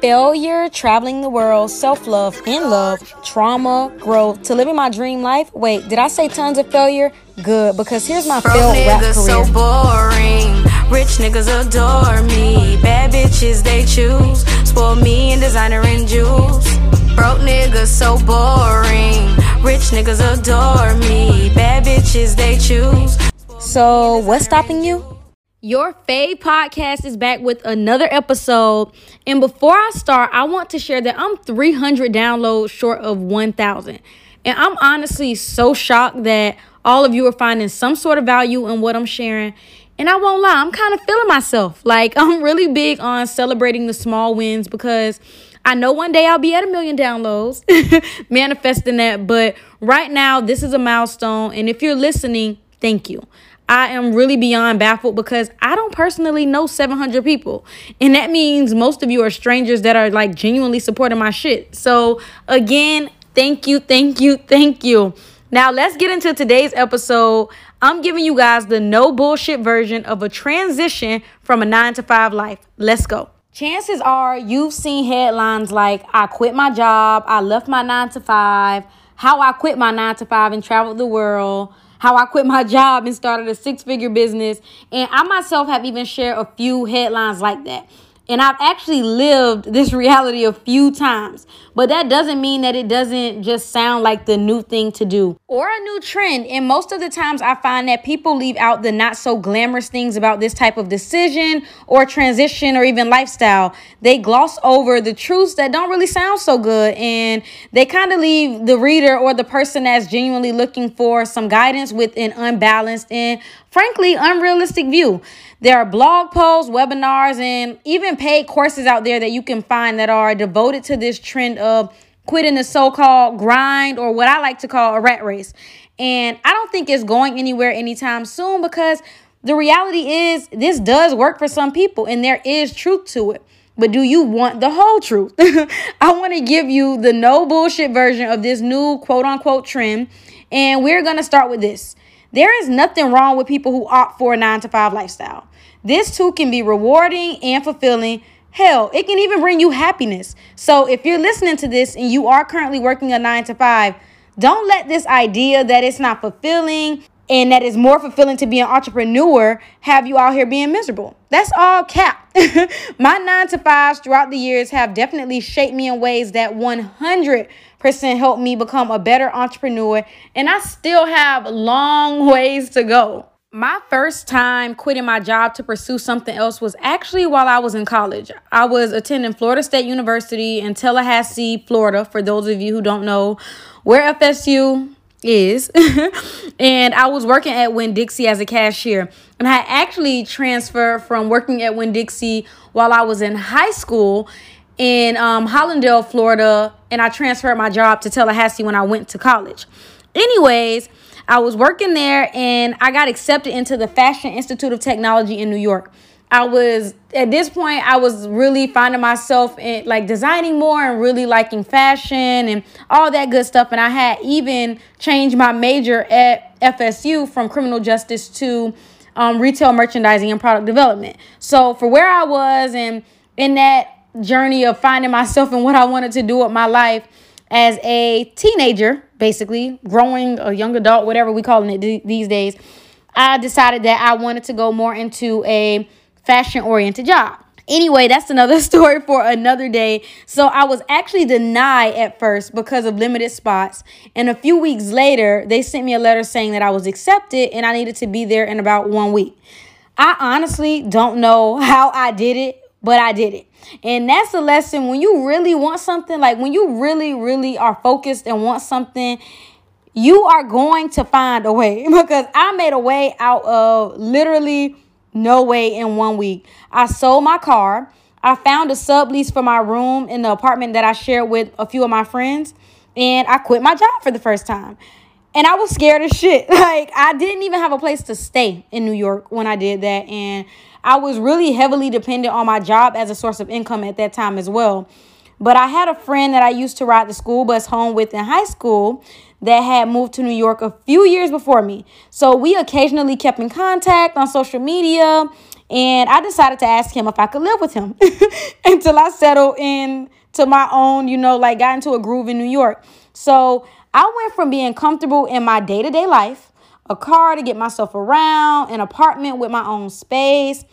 failure, traveling the world, self love, in love, trauma, growth, to living my dream life. Wait, did I say tons of failure? Good, because here's my Broke failed rap niggas career. so boring. Rich niggas adore me. Bad bitches they choose. Spoil me in designer and jewels. Broke niggas so boring. Rich niggas adore me. Bad bitches they choose. So, what's stopping you? Your Fave podcast is back with another episode. And before I start, I want to share that I'm 300 downloads short of 1,000. And I'm honestly so shocked that all of you are finding some sort of value in what I'm sharing. And I won't lie, I'm kind of feeling myself. Like, I'm really big on celebrating the small wins because I know one day I'll be at a million downloads, manifesting that. But right now, this is a milestone. And if you're listening, thank you. I am really beyond baffled because I don't personally know 700 people. And that means most of you are strangers that are like genuinely supporting my shit. So, again, thank you, thank you, thank you. Now, let's get into today's episode. I'm giving you guys the no bullshit version of a transition from a nine to five life. Let's go. Chances are you've seen headlines like, I quit my job, I left my nine to five, how I quit my nine to five and traveled the world how I quit my job and started a six figure business. And I myself have even shared a few headlines like that. And I've actually lived this reality a few times. But that doesn't mean that it doesn't just sound like the new thing to do or a new trend. And most of the times I find that people leave out the not so glamorous things about this type of decision or transition or even lifestyle. They gloss over the truths that don't really sound so good. And they kind of leave the reader or the person that's genuinely looking for some guidance with an unbalanced and frankly unrealistic view. There are blog posts, webinars, and even paid courses out there that you can find that are devoted to this trend of quitting the so called grind or what I like to call a rat race. And I don't think it's going anywhere anytime soon because the reality is this does work for some people and there is truth to it. But do you want the whole truth? I want to give you the no bullshit version of this new quote unquote trend. And we're going to start with this. There is nothing wrong with people who opt for a nine to five lifestyle. This too can be rewarding and fulfilling. Hell, it can even bring you happiness. So if you're listening to this and you are currently working a nine to five, don't let this idea that it's not fulfilling and that it's more fulfilling to be an entrepreneur have you out here being miserable. That's all cap. My nine to fives throughout the years have definitely shaped me in ways that 100% helped me become a better entrepreneur, and I still have long ways to go. My first time quitting my job to pursue something else was actually while I was in college. I was attending Florida State University in Tallahassee, Florida, for those of you who don't know where FSU is. and I was working at Winn Dixie as a cashier. And I actually transferred from working at Winn Dixie while I was in high school in um, Hallandale, Florida. And I transferred my job to Tallahassee when I went to college. Anyways, I was working there and I got accepted into the Fashion Institute of Technology in New York. I was at this point I was really finding myself in like designing more and really liking fashion and all that good stuff and I had even changed my major at FSU from criminal justice to um, retail merchandising and product development. So for where I was and in that journey of finding myself and what I wanted to do with my life as a teenager, basically growing a young adult, whatever we calling it th- these days, I decided that I wanted to go more into a fashion oriented job. Anyway, that's another story for another day. So I was actually denied at first because of limited spots. And a few weeks later, they sent me a letter saying that I was accepted and I needed to be there in about one week. I honestly don't know how I did it, but I did it. And that's a lesson when you really want something, like when you really, really are focused and want something, you are going to find a way because I made a way out of literally no way in one week. I sold my car. I found a sublease for my room in the apartment that I shared with a few of my friends. And I quit my job for the first time. And I was scared as shit. Like, I didn't even have a place to stay in New York when I did that. And I was really heavily dependent on my job as a source of income at that time as well. But I had a friend that I used to ride the school bus home with in high school that had moved to New York a few years before me. So we occasionally kept in contact on social media. And I decided to ask him if I could live with him until I settled in to my own, you know, like got into a groove in New York. So I went from being comfortable in my day to day life, a car to get myself around, an apartment with my own space,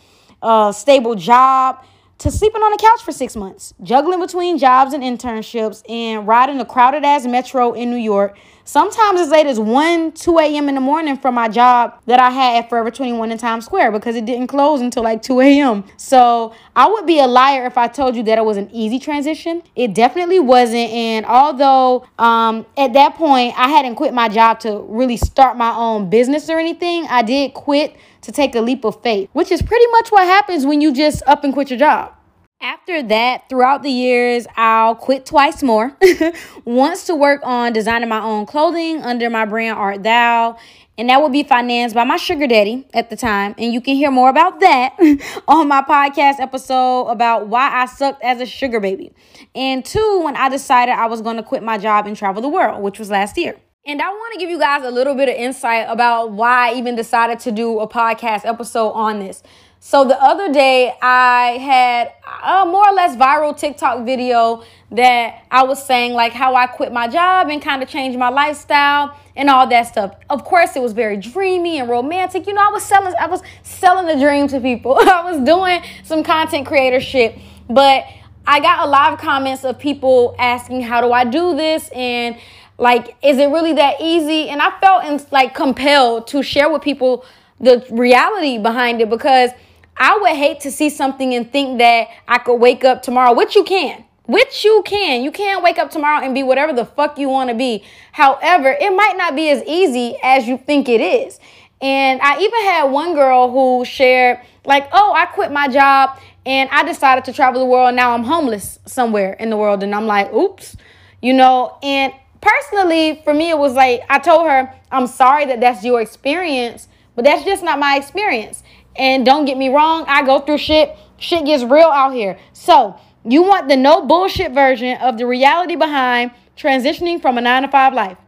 a stable job to sleeping on the couch for six months, juggling between jobs and internships, and riding a crowded ass metro in New York. Sometimes as late as 1, 2 a.m. in the morning from my job that I had at Forever 21 in Times Square because it didn't close until like 2 a.m. So I would be a liar if I told you that it was an easy transition. It definitely wasn't. And although um, at that point I hadn't quit my job to really start my own business or anything, I did quit to take a leap of faith, which is pretty much what happens when you just up and quit your job. After that, throughout the years, I'll quit twice more. Once to work on designing my own clothing under my brand Art Thou, and that will be financed by my sugar daddy at the time. And you can hear more about that on my podcast episode about why I sucked as a sugar baby. And two, when I decided I was going to quit my job and travel the world, which was last year. And I want to give you guys a little bit of insight about why I even decided to do a podcast episode on this. So the other day, I had a more or less viral TikTok video that I was saying like how I quit my job and kind of changed my lifestyle and all that stuff. Of course, it was very dreamy and romantic. You know, I was selling I was selling the dream to people. I was doing some content creator shit, but I got a lot of comments of people asking how do I do this and like, is it really that easy? And I felt like compelled to share with people the reality behind it because I would hate to see something and think that I could wake up tomorrow, which you can. Which you can. You can't wake up tomorrow and be whatever the fuck you want to be. However, it might not be as easy as you think it is. And I even had one girl who shared, like, oh, I quit my job and I decided to travel the world. Now I'm homeless somewhere in the world. And I'm like, oops, you know, and personally, for me, it was like I told her, I'm sorry that that's your experience, but that's just not my experience. And don't get me wrong, I go through shit. Shit gets real out here. So, you want the no bullshit version of the reality behind transitioning from a nine to five life?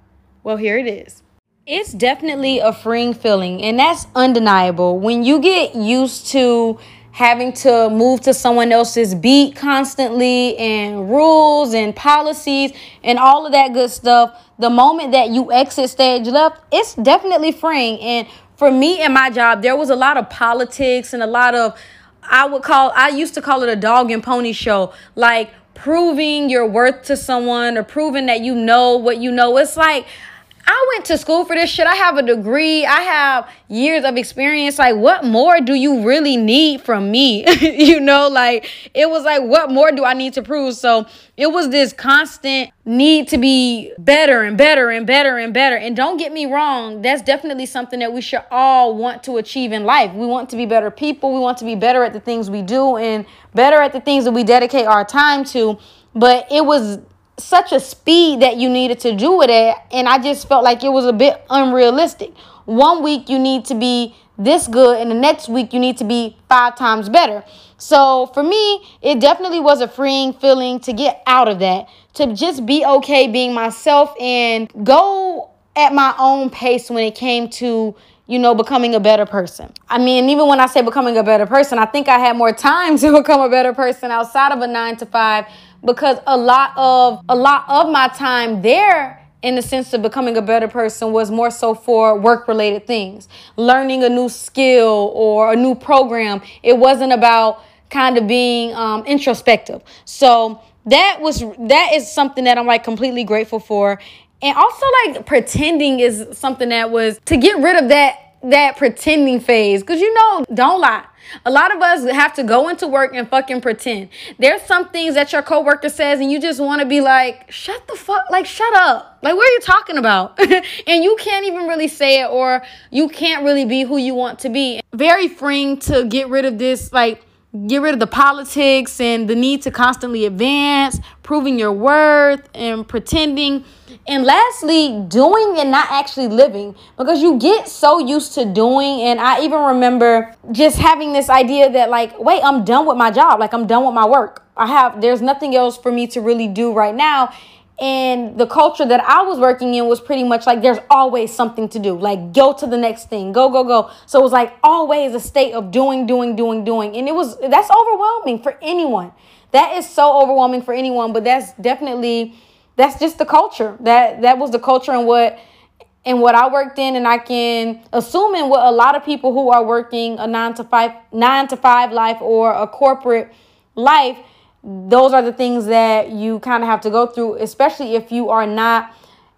Well, here it is. It's definitely a freeing feeling, and that's undeniable. When you get used to having to move to someone else's beat constantly and rules and policies and all of that good stuff the moment that you exit stage left it's definitely freeing and for me and my job there was a lot of politics and a lot of i would call i used to call it a dog and pony show. Like proving your worth to someone or proving that you know what you know. It's like I went to school for this shit. I have a degree. I have years of experience. Like, what more do you really need from me? you know, like, it was like, what more do I need to prove? So it was this constant need to be better and better and better and better. And don't get me wrong, that's definitely something that we should all want to achieve in life. We want to be better people. We want to be better at the things we do and better at the things that we dedicate our time to. But it was such a speed that you needed to do it at and i just felt like it was a bit unrealistic one week you need to be this good and the next week you need to be five times better so for me it definitely was a freeing feeling to get out of that to just be okay being myself and go at my own pace when it came to you know, becoming a better person. I mean, even when I say becoming a better person, I think I had more time to become a better person outside of a nine to five because a lot of a lot of my time there in the sense of becoming a better person was more so for work related things. Learning a new skill or a new program. It wasn't about kind of being um, introspective. So that was that is something that i'm like completely grateful for. And also like pretending is something that was to get rid of that that pretending phase. Because you know don't lie a lot of us have to go into work and fucking pretend. There's some things that your coworker says and you just want to be like, shut the fuck, like shut up. Like what are you talking about? and you can't even really say it or you can't really be who you want to be. Very freeing to get rid of this like get rid of the politics and the need to constantly advance, proving your worth and pretending. And lastly, doing and not actually living because you get so used to doing. And I even remember just having this idea that, like, wait, I'm done with my job. Like, I'm done with my work. I have, there's nothing else for me to really do right now. And the culture that I was working in was pretty much like there's always something to do. Like go to the next thing, go, go, go. So it was like always a state of doing, doing, doing, doing. And it was that's overwhelming for anyone. That is so overwhelming for anyone, but that's definitely that's just the culture. That that was the culture and what and what I worked in, and I can assume in what a lot of people who are working a nine to five nine to five life or a corporate life those are the things that you kind of have to go through, especially if you are not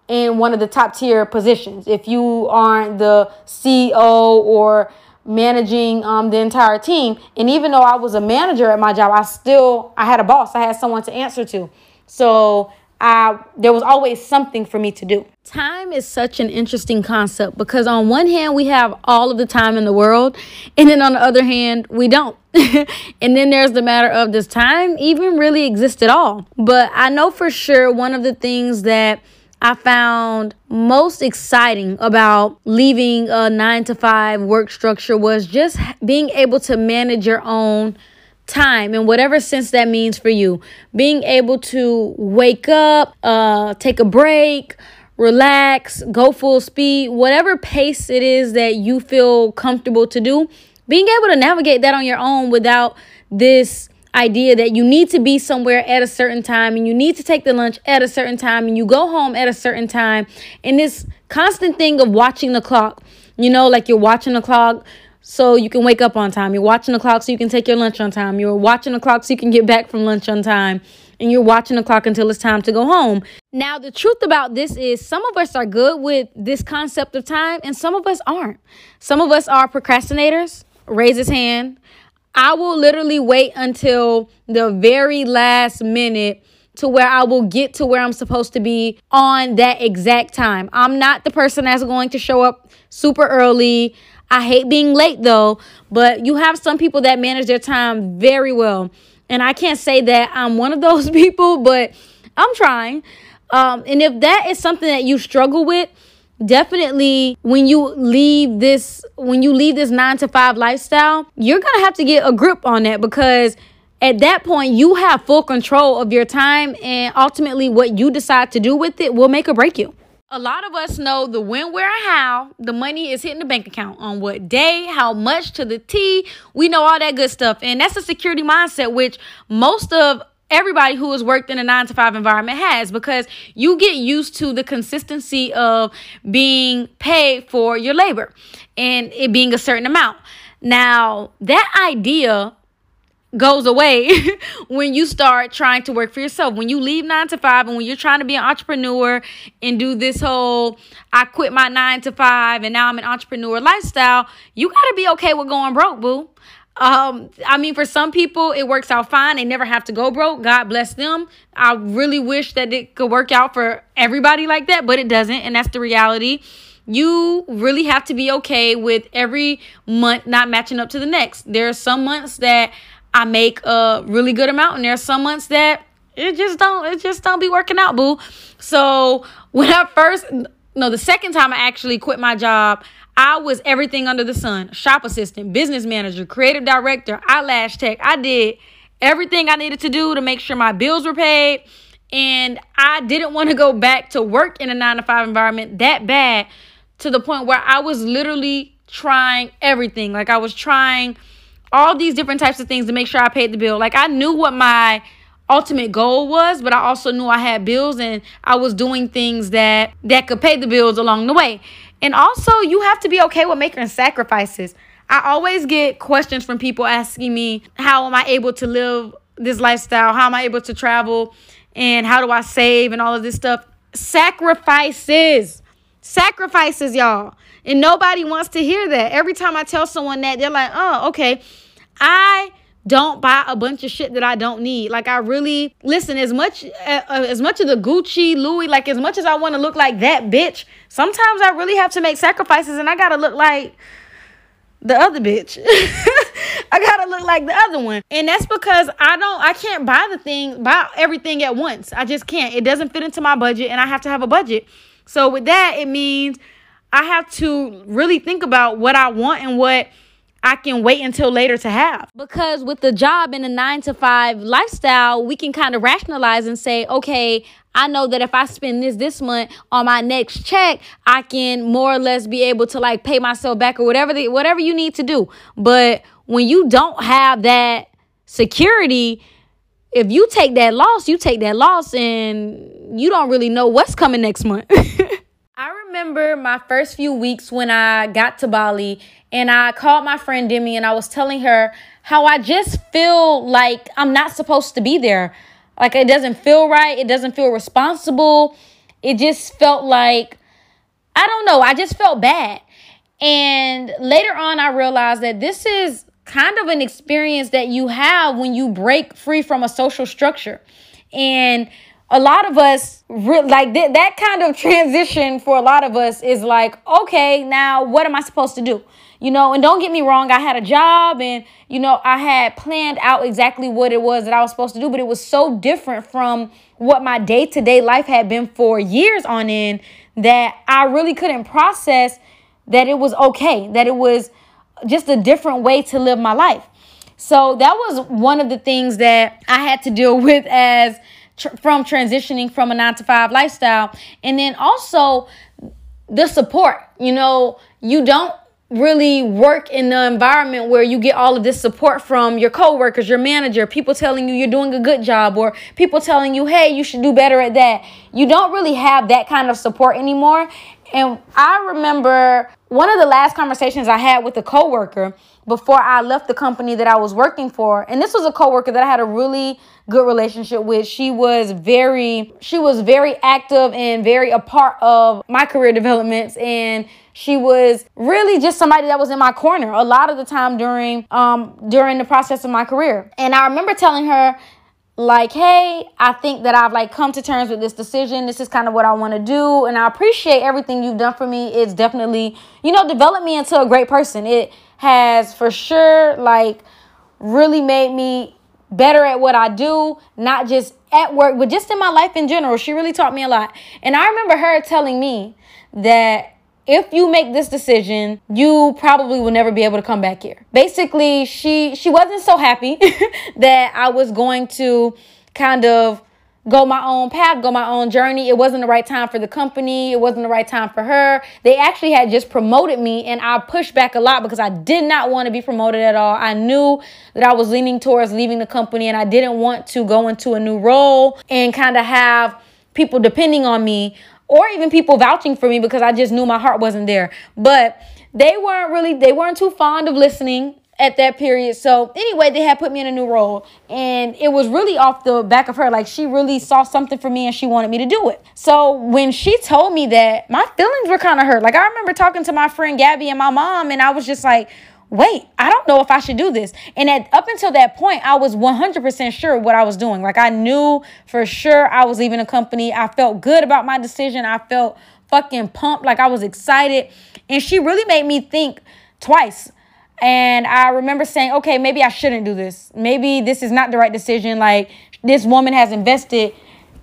in one of the top tier positions. If you aren't the CEO or managing um, the entire team, and even though I was a manager at my job, I still I had a boss. I had someone to answer to. So I there was always something for me to do. Time is such an interesting concept because on one hand we have all of the time in the world and then on the other hand we don't. and then there's the matter of does time even really exist at all? But I know for sure one of the things that I found most exciting about leaving a 9 to 5 work structure was just being able to manage your own time in whatever sense that means for you. Being able to wake up, uh, take a break, relax, go full speed, whatever pace it is that you feel comfortable to do, being able to navigate that on your own without this idea that you need to be somewhere at a certain time and you need to take the lunch at a certain time and you go home at a certain time and this constant thing of watching the clock you know like you're watching the clock so you can wake up on time. You're watching the clock so you can take your lunch on time. You're watching the clock so you can get back from lunch on time. And you're watching the clock until it's time to go home. Now, the truth about this is some of us are good with this concept of time and some of us aren't. Some of us are procrastinators. Raise his hand. I will literally wait until the very last minute to where I will get to where I'm supposed to be on that exact time. I'm not the person that's going to show up super early. I hate being late though, but you have some people that manage their time very well. And I can't say that I'm one of those people, but I'm trying. Um, and if that is something that you struggle with, definitely when you leave this when you leave this 9 to 5 lifestyle, you're going to have to get a grip on that because at that point you have full control of your time and ultimately what you decide to do with it will make or break you. A lot of us know the when, where, and how the money is hitting the bank account on what day, how much to the T. We know all that good stuff. And that's a security mindset, which most of everybody who has worked in a nine to five environment has because you get used to the consistency of being paid for your labor and it being a certain amount. Now, that idea goes away when you start trying to work for yourself. When you leave nine to five and when you're trying to be an entrepreneur and do this whole I quit my nine to five and now I'm an entrepreneur lifestyle, you got to be okay with going broke, boo. Um, I mean, for some people, it works out fine. They never have to go broke. God bless them. I really wish that it could work out for everybody like that, but it doesn't. And that's the reality. You really have to be okay with every month not matching up to the next. There are some months that I make a really good amount, and there's some months that it just don't it just don't be working out, boo. So when I first no, the second time I actually quit my job, I was everything under the sun. Shop assistant, business manager, creative director, eyelash tech. I did everything I needed to do to make sure my bills were paid. And I didn't want to go back to work in a nine to five environment that bad to the point where I was literally trying everything. Like I was trying all these different types of things to make sure I paid the bill. Like I knew what my ultimate goal was, but I also knew I had bills and I was doing things that that could pay the bills along the way. And also, you have to be okay with making sacrifices. I always get questions from people asking me, "How am I able to live this lifestyle? How am I able to travel? And how do I save and all of this stuff?" Sacrifices. Sacrifices, y'all. And nobody wants to hear that. Every time I tell someone that, they're like, "Oh, okay." I don't buy a bunch of shit that I don't need. Like I really listen as much uh, uh as much of the Gucci, Louis, like as much as I want to look like that bitch. Sometimes I really have to make sacrifices, and I gotta look like the other bitch. I gotta look like the other one, and that's because I don't, I can't buy the thing, buy everything at once. I just can't. It doesn't fit into my budget, and I have to have a budget. So with that, it means I have to really think about what I want and what I can wait until later to have. Because with the job and a nine to five lifestyle, we can kind of rationalize and say, okay, I know that if I spend this this month on my next check, I can more or less be able to like pay myself back or whatever the, whatever you need to do. But when you don't have that security, if you take that loss, you take that loss and you don't really know what's coming next month. I remember my first few weeks when I got to Bali and I called my friend Demi and I was telling her how I just feel like I'm not supposed to be there. Like it doesn't feel right, it doesn't feel responsible. It just felt like I don't know, I just felt bad. And later on I realized that this is kind of an experience that you have when you break free from a social structure. And a lot of us re- like th- that kind of transition for a lot of us is like okay now what am i supposed to do? You know and don't get me wrong i had a job and you know i had planned out exactly what it was that i was supposed to do but it was so different from what my day-to-day life had been for years on end that i really couldn't process that it was okay that it was just a different way to live my life. So that was one of the things that i had to deal with as tr- from transitioning from a nine to five lifestyle. And then also the support. You know, you don't really work in the environment where you get all of this support from your coworkers, your manager, people telling you you're doing a good job, or people telling you, hey, you should do better at that. You don't really have that kind of support anymore. And I remember one of the last conversations I had with a coworker before I left the company that I was working for. And this was a coworker that I had a really good relationship with. She was very she was very active and very a part of my career developments and she was really just somebody that was in my corner a lot of the time during um during the process of my career. And I remember telling her like hey i think that i've like come to terms with this decision this is kind of what i want to do and i appreciate everything you've done for me it's definitely you know developed me into a great person it has for sure like really made me better at what I do, not just at work, but just in my life in general. She really taught me a lot. And I remember her telling me that if you make this decision, you probably will never be able to come back here. Basically, she she wasn't so happy that I was going to kind of go my own path, go my own journey. It wasn't the right time for the company. It wasn't the right time for her. They actually had just promoted me and I pushed back a lot because I did not want to be promoted at all. I knew that I was leaning towards leaving the company and I didn't want to go into a new role and kind of have people depending on me or even people vouching for me because I just knew my heart wasn't there. But they weren't really they weren't too fond of listening at that period. So anyway, they had put me in a new role and it was really off the back of her. Like she really saw something for me and she wanted me to do it. So when she told me that, my feelings were kind of hurt. Like I remember talking to my friend Gabby and my mom and I was just like, wait, I don't know if I should do this. And at, up until that point, I was 100% sure what I was doing. Like I knew for sure I was leaving a company. I felt good about my decision. I felt fucking pumped. Like I was excited. And she really made me think twice and I remember saying, okay, maybe I shouldn't do this. Maybe this is not the right decision. Like, this woman has invested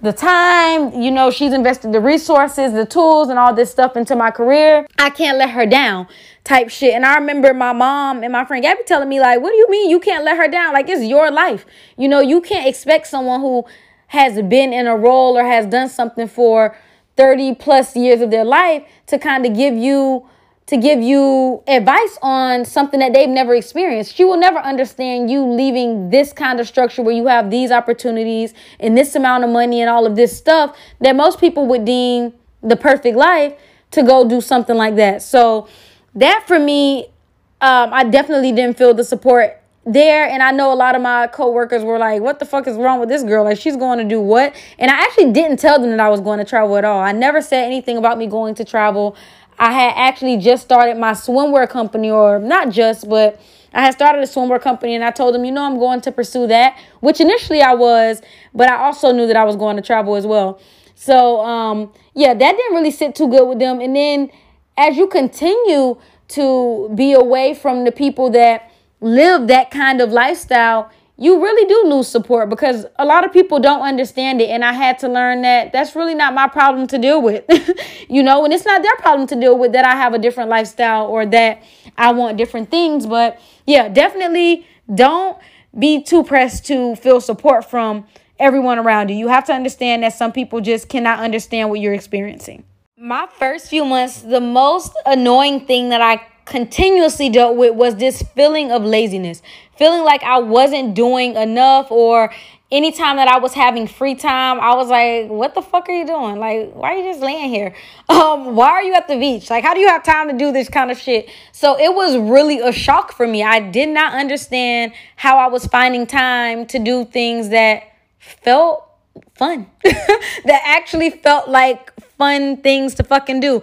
the time, you know, she's invested the resources, the tools, and all this stuff into my career. I can't let her down, type shit. And I remember my mom and my friend Gabby telling me, like, what do you mean you can't let her down? Like, it's your life. You know, you can't expect someone who has been in a role or has done something for 30 plus years of their life to kind of give you to give you advice on something that they've never experienced. She will never understand you leaving this kind of structure where you have these opportunities and this amount of money and all of this stuff that most people would deem the perfect life to go do something like that. So that for me, um, I definitely didn't feel the support there and I know a lot of my coworkers were like, "What the fuck is wrong with this girl? Like she's going to do what?" And I actually didn't tell them that I was going to travel at all. I never said anything about me going to travel. I had actually just started my swimwear company, or not just, but I had started a swimwear company and I told them, you know, I'm going to pursue that, which initially I was, but I also knew that I was going to travel as well. So, um, yeah, that didn't really sit too good with them. And then as you continue to be away from the people that live that kind of lifestyle, you really do lose support because a lot of people don't understand it. And I had to learn that that's really not my problem to deal with, you know, and it's not their problem to deal with that I have a different lifestyle or that I want different things. But yeah, definitely don't be too pressed to feel support from everyone around you. You have to understand that some people just cannot understand what you're experiencing. My first few months, the most annoying thing that I continuously dealt with was this feeling of laziness, feeling like I wasn't doing enough or anytime that I was having free time, I was like, what the fuck are you doing? Like, why are you just laying here? Um, why are you at the beach? Like, how do you have time to do this kind of shit? So it was really a shock for me. I did not understand how I was finding time to do things that felt fun, that actually felt like fun things to fucking do.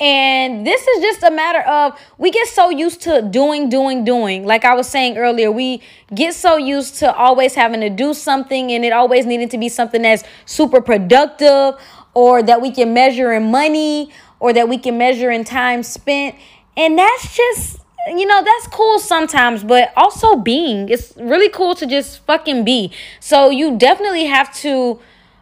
And this is just a matter of we get so used to doing, doing, doing. Like I was saying earlier, we get so used to always having to do something and it always needing to be something that's super productive or that we can measure in money or that we can measure in time spent. And that's just, you know, that's cool sometimes, but also being. It's really cool to just fucking be. So you definitely have to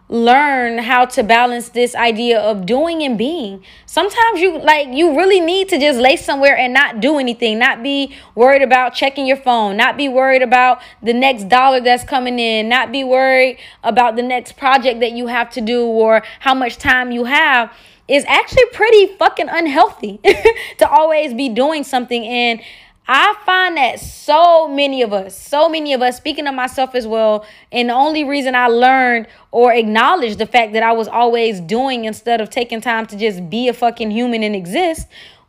learn how to balance this idea of doing and being. Sometimes you like you really need to just lay somewhere and not do anything, not be worried about checking your phone, not be worried about the next dollar that's coming in, not be worried about the next project that you have to do or how much time you have is actually pretty fucking unhealthy to always be doing something and I find that so many of us, so many of us, speaking of myself as well, and the only reason I learned or acknowledged the fact that I was always doing instead of taking time to just be a fucking human and exist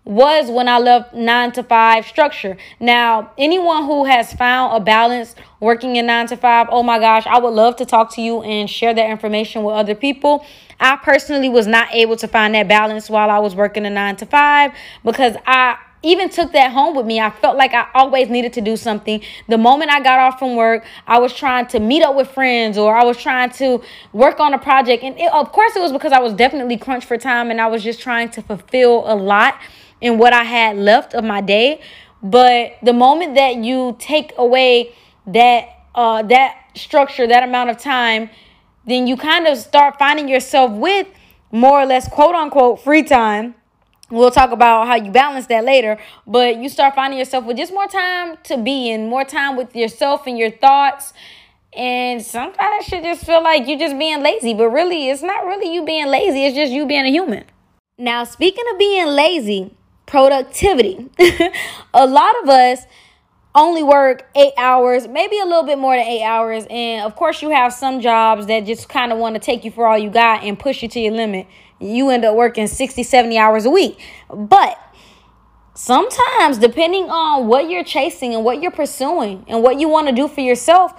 was when I left nine to five structure. Now, anyone who has found a balance working in nine to five, oh my gosh, I would love to talk to you and share that information with other people. I personally was not able to find that balance while I was working a nine to five because I even took that home with me. I felt like I always needed to do something. The moment I got off from work, I was trying to meet up with friends or I was trying to work on a project. And it, of course, it was because I was definitely crunched for time and I was just trying to fulfill a lot in what I had left of my day. But the moment that you take away that uh, that structure, that amount of time, then you kind of start finding yourself with more or less quote unquote free time We'll talk about how you balance that later, but you start finding yourself with just more time to be and more time with yourself and your thoughts. And sometimes it should just feel like you're just being lazy, but really, it's not really you being lazy, it's just you being a human. Now, speaking of being lazy, productivity. a lot of us only work eight hours, maybe a little bit more than eight hours. And of course, you have some jobs that just kind of want to take you for all you got and push you to your limit you end up working 60, 70 hours a week. But sometimes, depending on what you're chasing and what you're pursuing and what you want to do for yourself,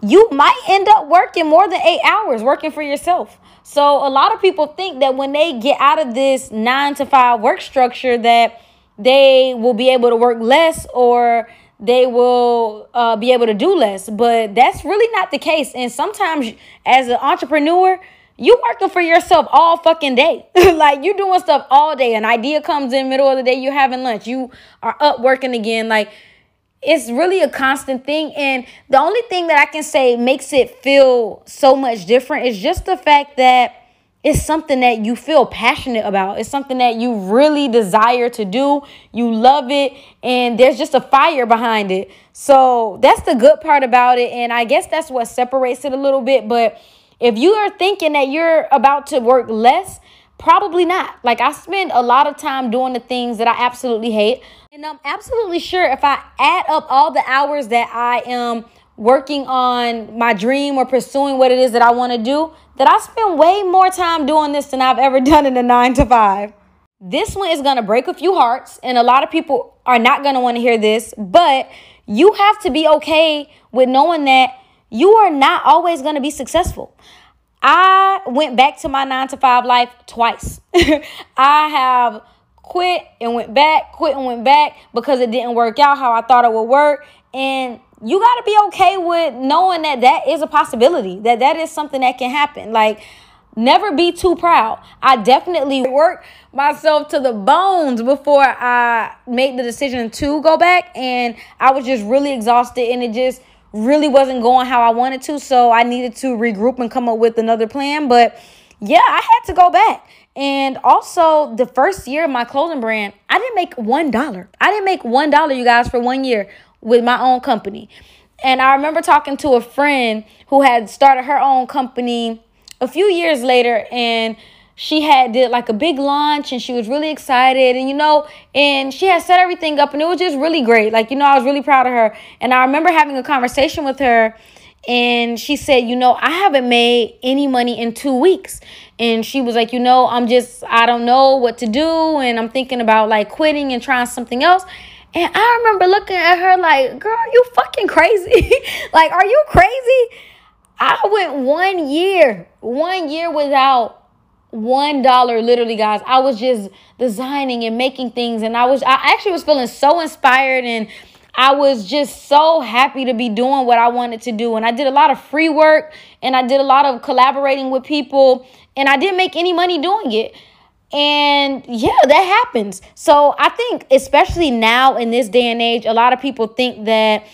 you might end up working more than eight hours working for yourself. So a lot of people think that when they get out of this nine to five work structure, that they will be able to work less or they will uh, be able to do less. But that's really not the case. And sometimes, as an entrepreneur, you working for yourself all fucking day. like you doing stuff all day. An idea comes in middle of the day, you're having lunch. You are up working again. Like it's really a constant thing. And the only thing that I can say makes it feel so much different is just the fact that it's something that you feel passionate about. It's something that you really desire to do. You love it, and there's just a fire behind it. So that's the good part about it. And I guess that's what separates it a little bit. But if you are thinking that you're about to work less, probably not. Like I spend a lot of time doing the things that I absolutely hate. And I'm absolutely sure if I add up all the hours that I am working on my dream or pursuing what it is that I want to do, that I spend way more time doing this than I've ever done in a nine to five. This one is going to break a few hearts, and a lot of people are not going to want to hear this, but you have to be okay with knowing that you are not always going to be successful. I went back to my nine to five life twice. I have quit and went back, quit and went back because it didn't work out how I thought it would work. And you got to be okay with knowing that that is a possibility, that that is something that can happen. Like, never be too proud. I definitely worked myself to the bones before I made the decision to go back. And I was just really exhausted and it just really wasn't going how I wanted to. So I needed to regroup and come up with another plan. But yeah, I had to go back. And also, the first year of my clothing brand, I didn't make one dollar. I didn't make one dollar, you guys, for one year with my own company. And I remember talking to a friend who had started her own company a few years later, and she had did like a big launch and she was really excited and you know and she had set everything up and it was just really great. Like you know i was really proud of her. And i remember having a conversation with her and she said you know i haven't made any money in two weeks. And she was like you know i'm just i don't know what to do and i'm thinking about like quitting and trying something else. And i remember looking at her like girl you fucking crazy. Like are you crazy? I went one year one year without one dollar literally guys. I was just designing and making things and i was i actually was feeling so inspired and i was just so happy to be doing what i wanted to do. And i did a lot of free work and i did a lot of collaborating with people and i didn't make any money doing it. And yeah that happens. So i think especially now in this day and age a lot of people think that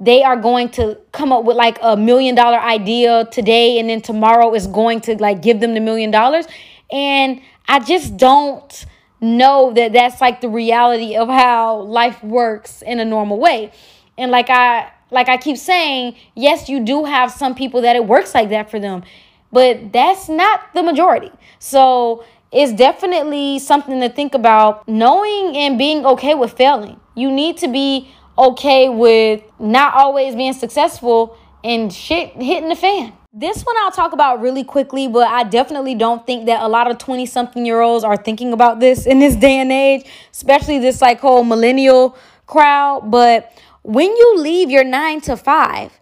they are going to come up with like a million dollar idea today and then tomorrow is going to like give them the million dollars. And i just don't know that that's like the reality of how life works in a normal way. And like i like i keep saying yes you do have some people that it works like that for them but that's not the majority. So it's definitely something to think about. Knowing and being okay with failing. You need to be okay with not always being successful and shit hitting the fan. This one I'll talk about really quickly, but I definitely don't think that a lot of 20 something year olds are thinking about this in this day and age, especially this like whole millennial crowd. But when you leave your nine to five,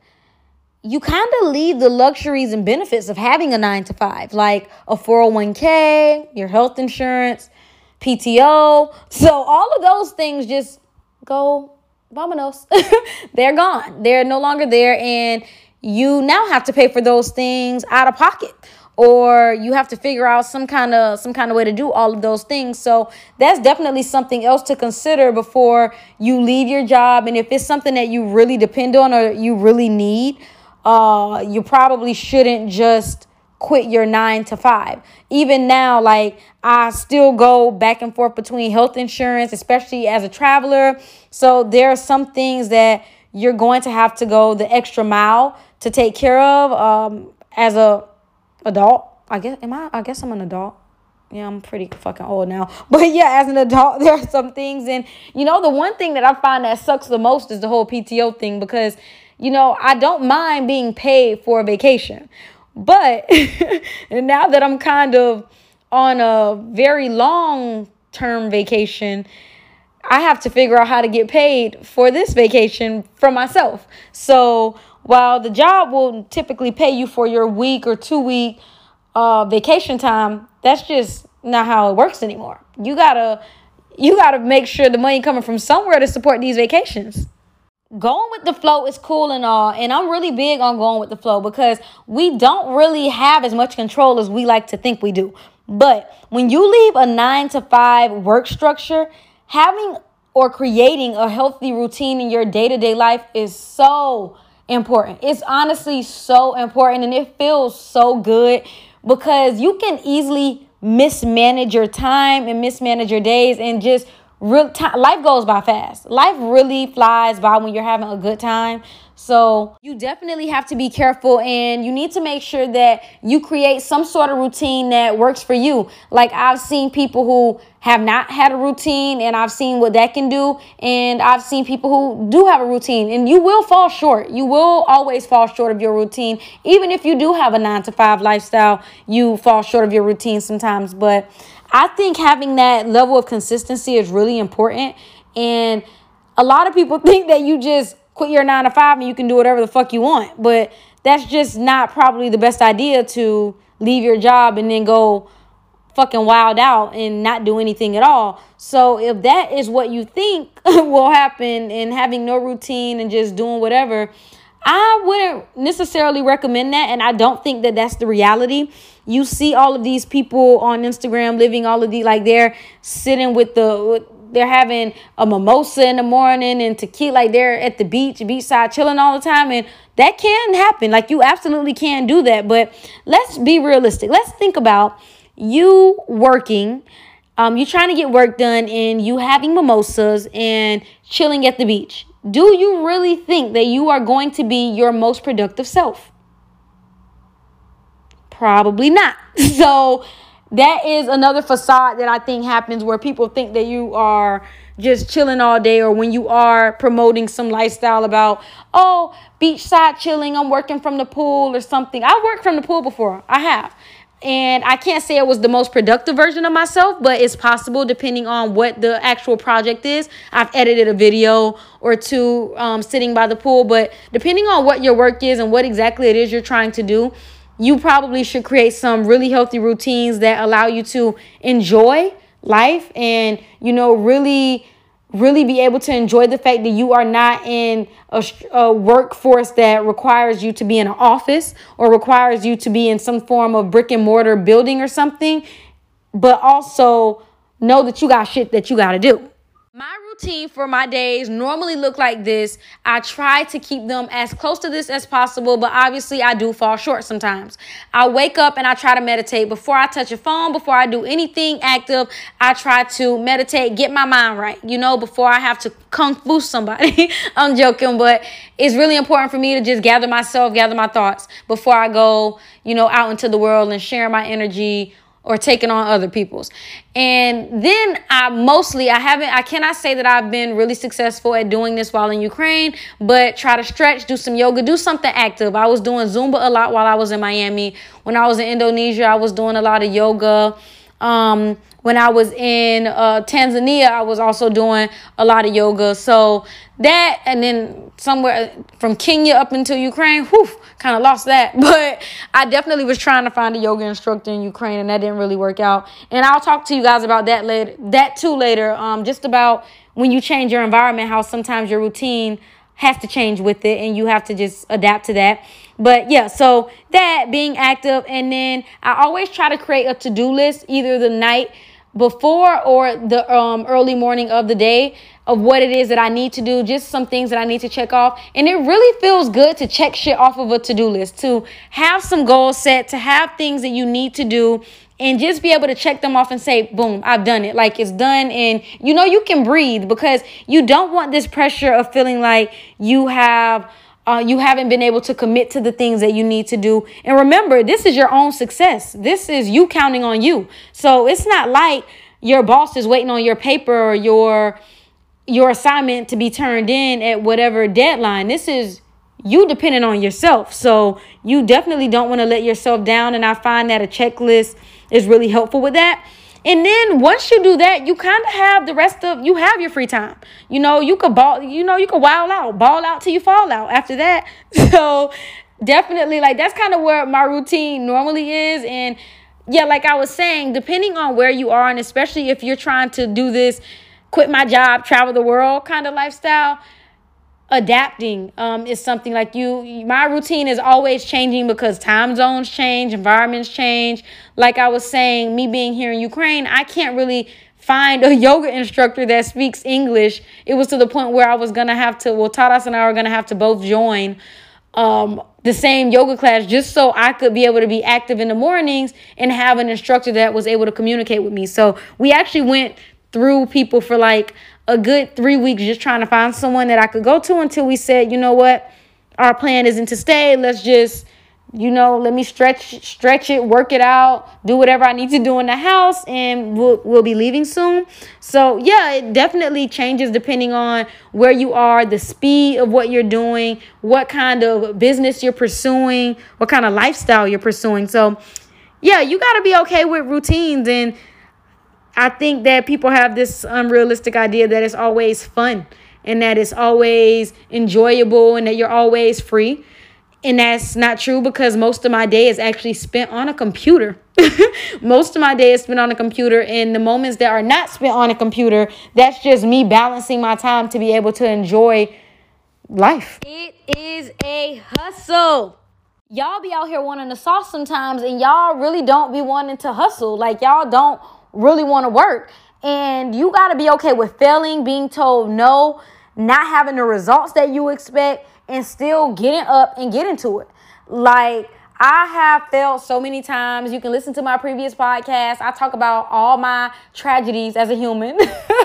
you kind of leave the luxuries and benefits of having a nine to five, like a 401k, your health insurance, PTO. So all of those things just go Vamonos. They're gone. They're no longer there. And you now have to pay for those things out of pocket or you have to figure out some kind of some kind of way to do all of those things so that's definitely something else to consider before you leave your job and if it's something that you really depend on or you really need uh you probably shouldn't just quit your nine to five. Even now, like I still go back and forth between health insurance, especially as a traveler. So there are some things that you're going to have to go the extra mile to take care of um, as a adult. I guess am I? I guess I'm an adult. Yeah, I'm pretty fucking old now. But yeah, as an adult, there are some things. And, you know, the one thing that I find that sucks the most is the whole PTO thing because, you know, I don't mind being paid for a vacation. But now that I'm kind of on a very long term vacation, I have to figure out how to get paid for this vacation for myself. So while the job will typically pay you for your week or two week uh, vacation time, that's just not how it works anymore. You gotta you gotta make sure the money coming from somewhere to support these vacations going with the flow is cool and all and i'm really big on going with the flow because we don't really have as much control as we like to think we do. But when you leave a nine to five work structure having or creating a healthy routine in your day-to-day life is so important. It's honestly so important and it feels so good because you can easily mismanage your time and mismanage your days and just real time life goes by fast. Life really flies by when you're having a good time. So you definitely have to be careful and you need to make sure that you create some sort of routine that works for you. Like i've seen people who have not had a routine and i've seen what that can do and i've seen people who do have a routine and you will fall short. You will always fall short of your routine. Even if you do have a 9 to 5 lifestyle you fall short of your routine sometimes. But I think having that level of consistency is really important. And a lot of people think that you just quit your nine to five and you can do whatever the fuck you want. But that's just not probably the best idea to leave your job and then go fucking wild out and not do anything at all. So if that is what you think will happen and having no routine and just doing whatever, I wouldn't necessarily recommend that. And I don't think that that's the reality. You see all of these people on Instagram living all of the like they're sitting with the they're having a mimosa in the morning and tequila, like they're at the beach, beachside chilling all the time. And that can happen. Like you absolutely can do that. But let's be realistic. Let's think about you working. Um, you trying to get work done and you having mimosas and chilling at the beach. Do you really think that you are going to be your most productive self? Probably not. So that is another facade that I think happens where people think that you are just chilling all day or when you are promoting some lifestyle about, oh, beachside chilling, I'm working from the pool or something. I worked from the pool before. I have. And I can't say it was the most productive version of myself, but it's possible depending on what the actual project is. I've edited a video or two um, sitting by the pool, but depending on what your work is and what exactly it is you're trying to do, you probably should create some really healthy routines that allow you to enjoy life and, you know, really really be able to enjoy the fact that you are not in a, a, workforce that requires you to be in an office or requires you to be in some form of brick and mortar building or something, but also know that you got shit that you got to do. My routine for my days normally look like this. I try to keep them as close to this as possible, but obviously I do fall short sometimes. I wake up and I try to meditate before I touch a phone, before I do anything active. I try to meditate, get my mind right, you know, before I have to kung fu somebody. I'm joking, but it's really important for me to just gather myself, gather my thoughts before I go, you know, out into the world and share my energy or taking on other people's. And then I mostly I haven't I cannot say that I've been really successful at doing this while in Ukraine, but try to stretch, do some yoga, do something active. I was doing Zumba a lot while I was in Miami. When I was in Indonesia, I was doing a lot of yoga. Um, when I was in uh, Tanzania, I was also doing a lot of yoga. So that, and then somewhere from Kenya up until Ukraine, whew, kind of lost that. But I definitely was trying to find a yoga instructor in Ukraine, and that didn't really work out. And I'll talk to you guys about that later, that too later. Um, just about when you change your environment, how sometimes your routine has to change with it, and you have to just adapt to that. But yeah, so that being active, and then I always try to create a to do list either the night before or the um, early morning of the day of what it is that I need to do, just some things that I need to check off. And it really feels good to check shit off of a to do list, to have some goals set, to have things that you need to do. And just be able to check them off and say, boom, I've done it. Like it's done. And you know, you can breathe because you don't want this pressure of feeling like you have uh, you haven't been able to commit to the things that you need to do. And remember, this is your own success. This is you counting on you. So it's not like your boss is waiting on your paper or your your assignment to be turned in at whatever deadline. This is you depending on yourself. So you definitely don't want to let yourself down. And I find that a checklist is really helpful with that. And then once you do that, you kind of have the rest of you have your free time. You know, you could ball, you know, you could wild out, ball out till you fall out after that. So definitely like that's kind of where my routine normally is. And yeah, like I was saying, depending on where you are, and especially if you're trying to do this quit my job, travel the world kind of lifestyle, adapting um, is something like you my routine is always changing because time zones change environments change. Like i was saying me being here in ukraine i can't really find a yoga instructor that speaks english. It was to the point where i was gonna have to well taras and i were gonna have to both join um, the same yoga class just so i could be able to be active in the mornings and have an instructor that was able to communicate with me. So we actually went through people for like a good three weeks just trying to find someone that I could go to until we said, you know what, our plan isn't to stay. Let's just, you know, let me stretch stretch it, work it out, do whatever I need to do in the house, and we'll we'll be leaving soon. So yeah, it definitely changes depending on where you are, the speed of what you're doing, what kind of business you're pursuing, what kind of lifestyle you're pursuing. So yeah, you gotta be okay with routines and I think that people have this unrealistic idea that it's always fun and that it's always enjoyable and that you're always free. And that's not true because most of my day is actually spent on a computer. most of my day is spent on a computer. And the moments that are not spent on a computer, that's just me balancing my time to be able to enjoy life. It is a hustle. Y'all be out here wanting to sauce sometimes, and y'all really don't be wanting to hustle. Like, y'all don't really want to work. And you got to be okay with failing, being told no, not having the results that you expect, and still getting up and getting to it. Like, I have failed so many times. You can listen to my previous podcast. I talk about all my tragedies as a human,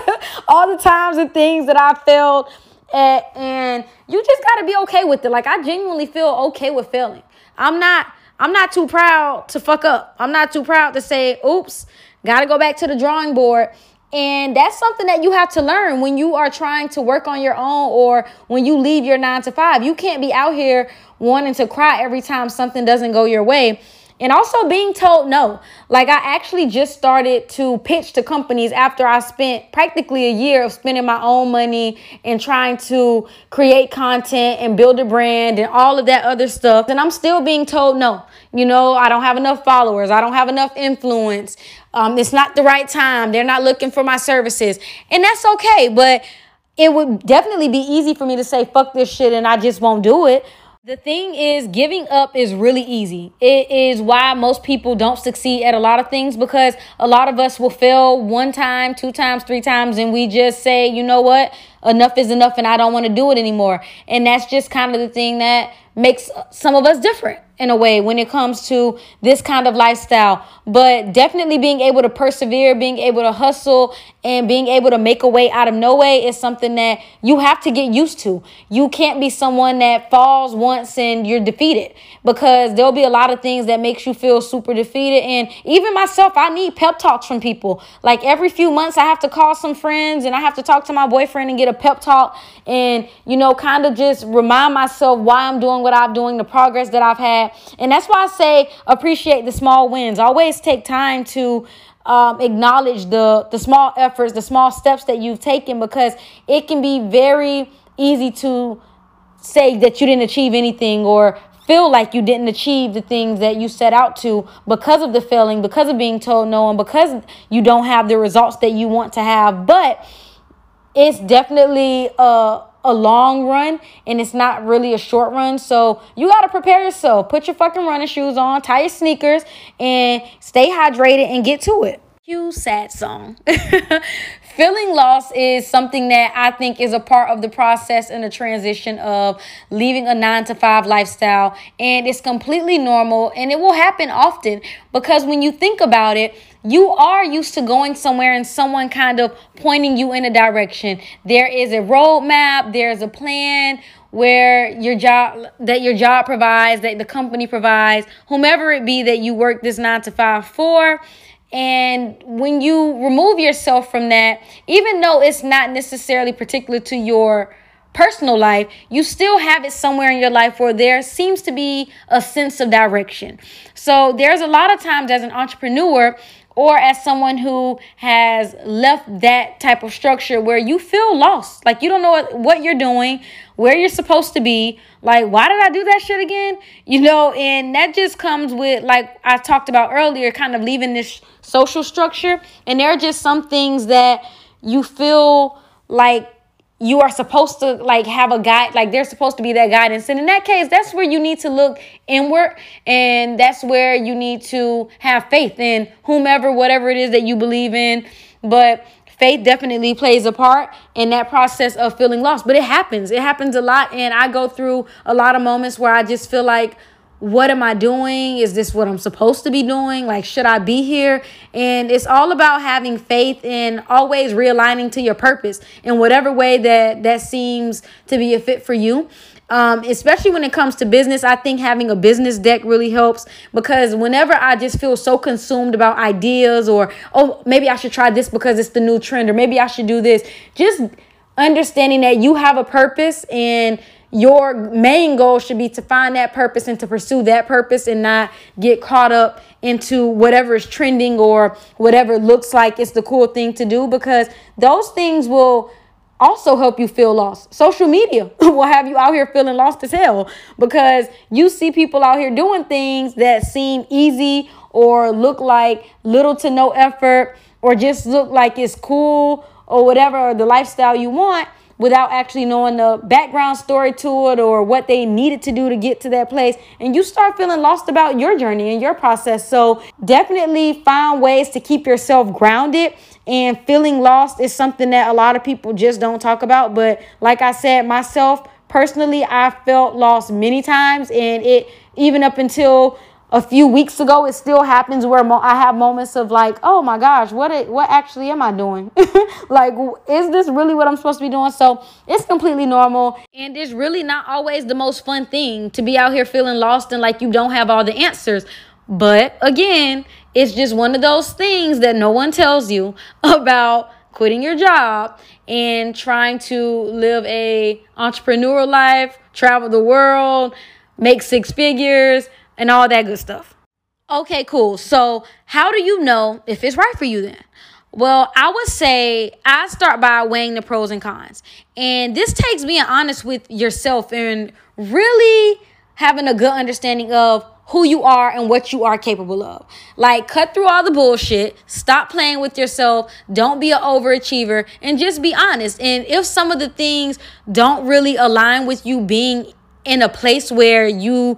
all the times and things that I failed at, and you just got to be okay with it. Like I genuinely feel okay with failing. I'm not I'm not too proud to fuck up. I'm not too proud to say, "Oops, got to go back to the drawing board." And that's something that you have to learn when you are trying to work on your own or when you leave your 9 to 5. You can't be out here wanting to cry every time something doesn't go your way and also being told no. Like I actually just started to pitch to companies after I spent practically a year of spending my own money and trying to create content and build a brand and all of that other stuff. And I'm still being told no. You know, I don't have enough followers. I don't have enough influence. Um, it's not the right time. They're not looking for my services. And that's okay. But it would definitely be easy for me to say, fuck this shit and I just won't do it. The thing is, giving up is really easy. It is why most people don't succeed at a lot of things because a lot of us will fail one time, two times, three times, and we just say, you know what, enough is enough and I don't want to do it anymore. And that's just kind of the thing that makes some of us different in a way when it comes to this kind of lifestyle. But definitely being able to persevere, being able to hustle, and being able to make a way out of no way is something that you have to get used to. You can't be someone that falls once and you're defeated because there'll be a lot of things that makes you feel super defeated. And even myself, I need pep talks from people. Like every few months, I have to call some friends and I have to talk to my boyfriend and get a pep talk and, you know, kind of just remind myself why I'm doing what I'm doing, the progress that I've had. And that's why I say appreciate the small wins. Always take time to um, acknowledge the the small efforts, the small steps that you've taken, because it can be very easy to say that you didn't achieve anything or feel like you didn't achieve the things that you set out to because of the failing, because of being told no, and because you don't have the results that you want to have. But it's definitely a, a long run and it's not really a short run. So you got to prepare yourself. Put your fucking running shoes on, tie your sneakers, and stay hydrated and get to it. Cue sad song. Feeling lost is something that I think is a part of the process and the transition of leaving a nine to five lifestyle. And it's completely normal and it will happen often because when you think about it, you are used to going somewhere and someone kind of pointing you in a direction. There is a roadmap, there's a plan where your job that your job provides, that the company provides, whomever it be that you work this 9 to 5 for. And when you remove yourself from that, even though it's not necessarily particular to your personal life, you still have it somewhere in your life where there seems to be a sense of direction. So there's a lot of times as an entrepreneur or as someone who has left that type of structure where you feel lost, like you don't know what you're doing, where you're supposed to be, like why did I do that shit again? You know, and that just comes with like I talked about earlier, kind of leaving this social structure, and there are just some things that you feel like you are supposed to like have a guide like there's supposed to be that guidance. And in that case that's where you need to look inward and that's where you need to have faith in whomever whatever it is that you believe in. But faith definitely plays a part in that process of feeling lost but it happens it happens a lot and i go through a lot of moments where i just feel like what am I doing? Is this what I'm supposed to be doing? Like, should I be here? And it's all about having faith and always realigning to your purpose in whatever way that that seems to be a fit for you. Um, especially when it comes to business, I think having a business deck really helps because whenever I just feel so consumed about ideas or, oh, maybe I should try this because it's the new trend or maybe I should do this, just understanding that you have a purpose and your main goal should be to find that purpose and to pursue that purpose and not get caught up into whatever is trending or whatever looks like it's the cool thing to do because those things will also help you feel lost. Social media will have you out here feeling lost as hell because you see people out here doing things that seem easy or look like little to no effort or just look like it's cool or whatever the lifestyle you want without actually knowing the background story to it or what they needed to do to get to that place. And you start feeling lost about your journey and your process. So definitely find ways to keep yourself grounded. And feeling lost is something that a lot of people just don't talk about. But like I said, myself personally, I felt lost many times. And it, even up until a few weeks ago it still happens where mo- i have moments of like oh my gosh what it, what actually am i doing? Like is this really what i'm supposed to be doing? So it's completely normal. And it's really not always the most fun thing to be out here feeling lost and like you don't have all the answers. But again it's just one of those things that no one tells you about quitting your job and trying to live a entrepreneurial life travel the world make six figures and all that good stuff. Okay, cool. So, how do you know if it's right for you then? Well, I would say I start by weighing the pros and cons. And this takes being honest with yourself and really having a good understanding of who you are and what you are capable of. Like, cut through all the bullshit, stop playing with yourself, don't be an overachiever, and just be honest. And if some of the things don't really align with you being in a place where you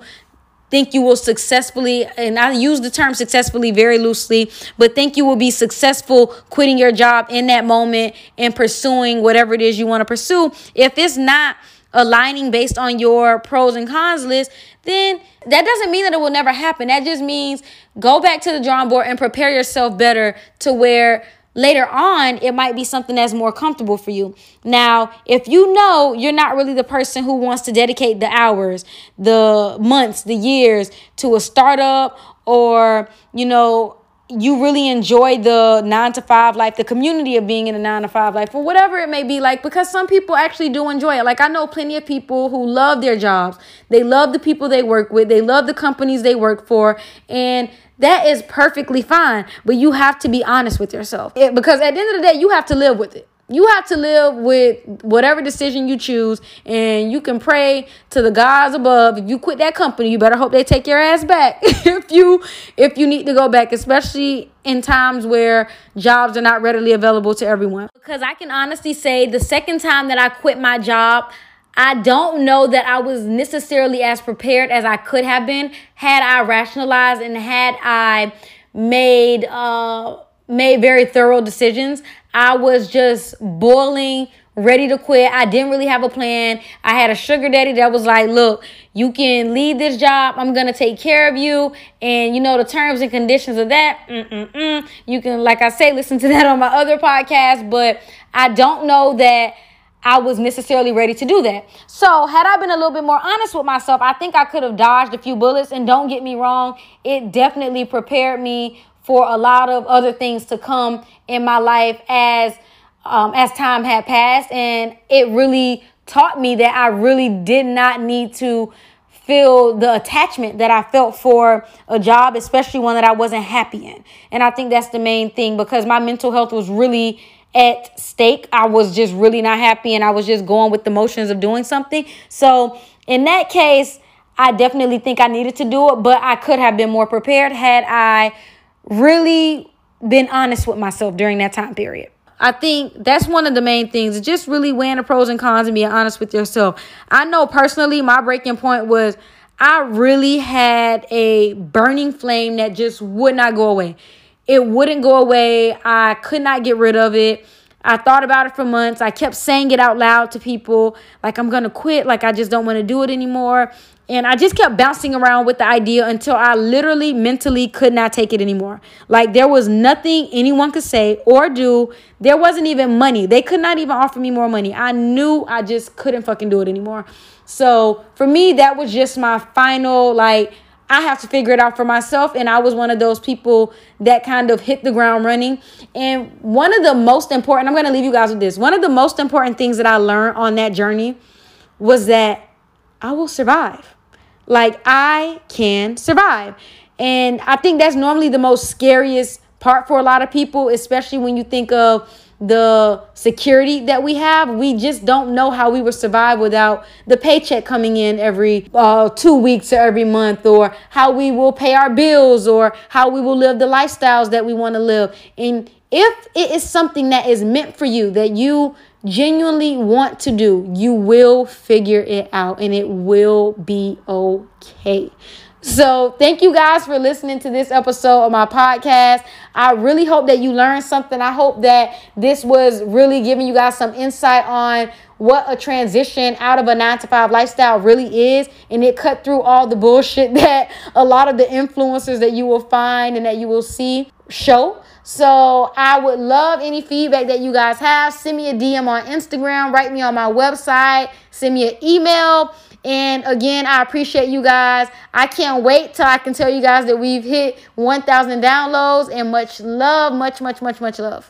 think you will successfully, and I use the term successfully very loosely, but think you will be successful quitting your job in that moment and pursuing whatever it is you want to pursue. If it's not aligning based on your pros and cons list, then that doesn't mean that it will never happen. That just means go back to the drawing board and prepare yourself better to where later on it might be something that's more comfortable for you. Now, if you know you're not really the person who wants to dedicate the hours, the months, the years to a startup or, you know, you really enjoy the nine to five life, the community of being in a nine to five life, or whatever it may be like, because some people actually do enjoy it. Like, I know plenty of people who love their jobs, they love the people they work with, they love the companies they work for, and that is perfectly fine, but you have to be honest with yourself. It, because at the end of the day, you have to live with it. You have to live with whatever decision you choose, and you can pray to the gods above. If you quit that company, you better hope they take your ass back. if you if you need to go back, especially in times where jobs are not readily available to everyone. Because I can honestly say the second time that I quit my job, I don't know that I was necessarily as prepared as I could have been had I rationalized and had I made uh made very thorough decisions. I was just boiling, ready to quit. I didn't really have a plan. I had a sugar daddy that was like, "Look, you can leave this job. I'm gonna take care of you, and you know the terms and conditions of that. Mm-mm-mm. You can, like I say, listen to that on my other podcast. But I don't know that." I was necessarily ready to do that. So, had I been a little bit more honest with myself, I think I could have dodged a few bullets. And don't get me wrong, it definitely prepared me for a lot of other things to come in my life as um, as time had passed, and it really taught me that I really did not need to feel the attachment that I felt for a job, especially one that I wasn't happy in. And I think that's the main thing because my mental health was really at stake. I was just really not happy and I was just going with the motions of doing something. So, in that case, I definitely think I needed to do it, but I could have been more prepared had I really been honest with myself during that time period. I think that's one of the main things. Just really weighing the pros and cons and being honest with yourself. I know personally, my breaking point was I really had a burning flame that just would not go away. It wouldn't go away. I could not get rid of it. I thought about it for months. I kept saying it out loud to people, like, I'm going to quit, like, I just don't want to do it anymore. And I just kept bouncing around with the idea until I literally mentally could not take it anymore. Like, there was nothing anyone could say or do. There wasn't even money. They could not even offer me more money. I knew I just couldn't fucking do it anymore. So, for me, that was just my final, like, I have to figure it out for myself. And I was one of those people that kind of hit the ground running. And one of the most important, I'm going to leave you guys with this. One of the most important things that I learned on that journey was that I will survive. Like I can survive. And I think that's normally the most scariest part for a lot of people, especially when you think of the security that we have. We just don't know how we would survive without the paycheck coming in every uh, two weeks or every month, or how we will pay our bills, or how we will live the lifestyles that we want to live. And if it is something that is meant for you, that you genuinely want to do, you will figure it out and it will be okay. So, thank you guys for listening to this episode of my podcast. I really hope that you learned something. I hope that this was really giving you guys some insight on what a transition out of a nine to five lifestyle really is. And it cut through all the bullshit that a lot of the influencers that you will find and that you will see show. So I would love any feedback that you guys have. Send me a DM on Instagram, write me on my website, send me an email. And again, I appreciate you guys. I can't wait till I can tell you guys that we've hit 1,000 downloads and much love, much, much, much, much love.